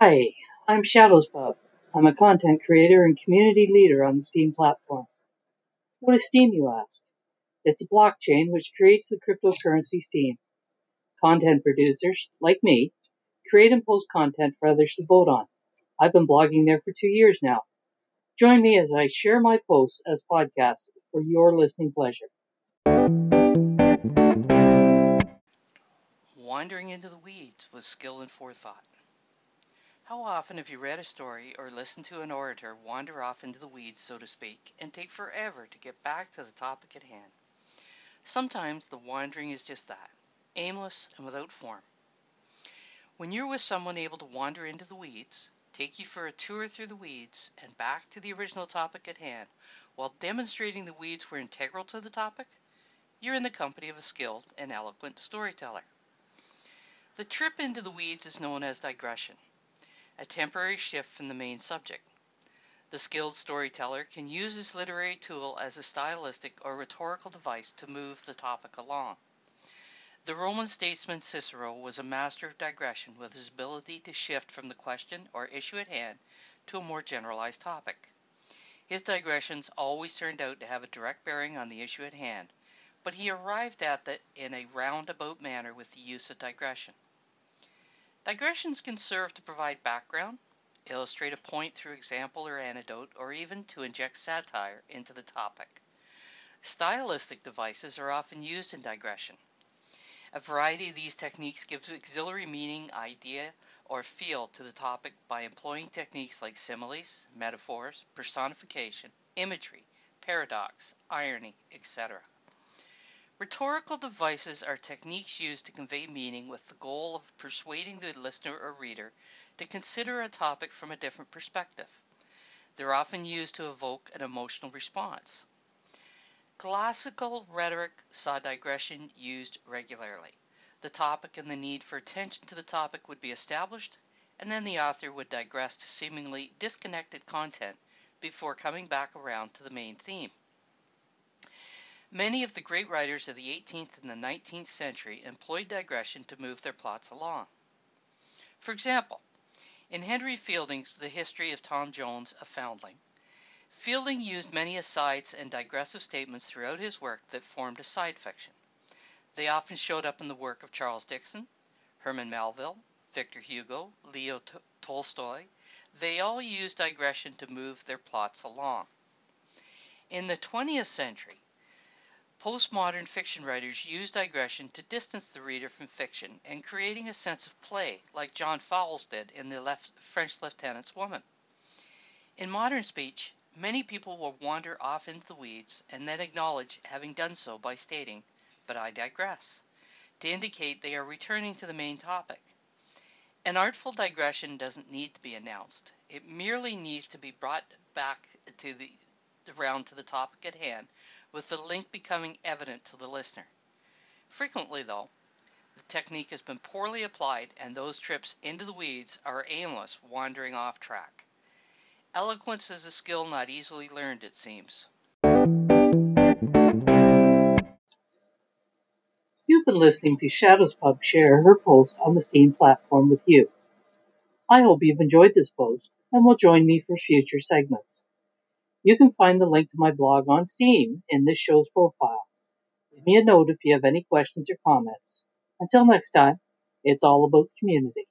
Hi, I'm Shadows Pub. I'm a content creator and community leader on the Steem platform. What is Steem, you ask? It's a blockchain which creates the cryptocurrency Steem. Content producers, like me, create and post content for others to vote on. I've been blogging there for two years now. Join me as I share my posts as podcasts for your listening pleasure. Wandering into the weeds with skill and forethought. How often have you read a story or listened to an orator wander off into the weeds, so to speak, and take forever to get back to the topic at hand? Sometimes the wandering is just that aimless and without form. When you're with someone able to wander into the weeds, take you for a tour through the weeds and back to the original topic at hand, while demonstrating the weeds were integral to the topic, you're in the company of a skilled and eloquent storyteller. The trip into the weeds is known as digression a temporary shift from the main subject. The skilled storyteller can use this literary tool as a stylistic or rhetorical device to move the topic along. The Roman statesman Cicero was a master of digression with his ability to shift from the question or issue at hand to a more generalized topic. His digressions always turned out to have a direct bearing on the issue at hand, but he arrived at it in a roundabout manner with the use of digression. Digressions can serve to provide background, illustrate a point through example or anecdote, or even to inject satire into the topic. Stylistic devices are often used in digression. A variety of these techniques gives auxiliary meaning, idea, or feel to the topic by employing techniques like similes, metaphors, personification, imagery, paradox, irony, etc. Rhetorical devices are techniques used to convey meaning with the goal of persuading the listener or reader to consider a topic from a different perspective. They're often used to evoke an emotional response. Classical rhetoric saw digression used regularly. The topic and the need for attention to the topic would be established, and then the author would digress to seemingly disconnected content before coming back around to the main theme. Many of the great writers of the 18th and the 19th century employed digression to move their plots along. For example, in Henry Fielding's The History of Tom Jones, a Foundling, Fielding used many asides and digressive statements throughout his work that formed a side fiction. They often showed up in the work of Charles Dickens, Herman Melville, Victor Hugo, Leo Tolstoy. They all used digression to move their plots along. In the 20th century, Postmodern fiction writers use digression to distance the reader from fiction and creating a sense of play, like John Fowles did in The Lef- French Lieutenant's Woman. In modern speech, many people will wander off into the weeds and then acknowledge having done so by stating, But I digress, to indicate they are returning to the main topic. An artful digression doesn't need to be announced. It merely needs to be brought back to the around to the topic at hand with the link becoming evident to the listener. Frequently, though, the technique has been poorly applied, and those trips into the weeds are aimless, wandering off track. Eloquence is a skill not easily learned, it seems. You've been listening to Shadows Pub share her post on the Steem platform with you. I hope you've enjoyed this post and will join me for future segments. You can find the link to my blog on Steem in this show's profile. Leave me a note if you have any questions or comments. Until next time, it's all about community.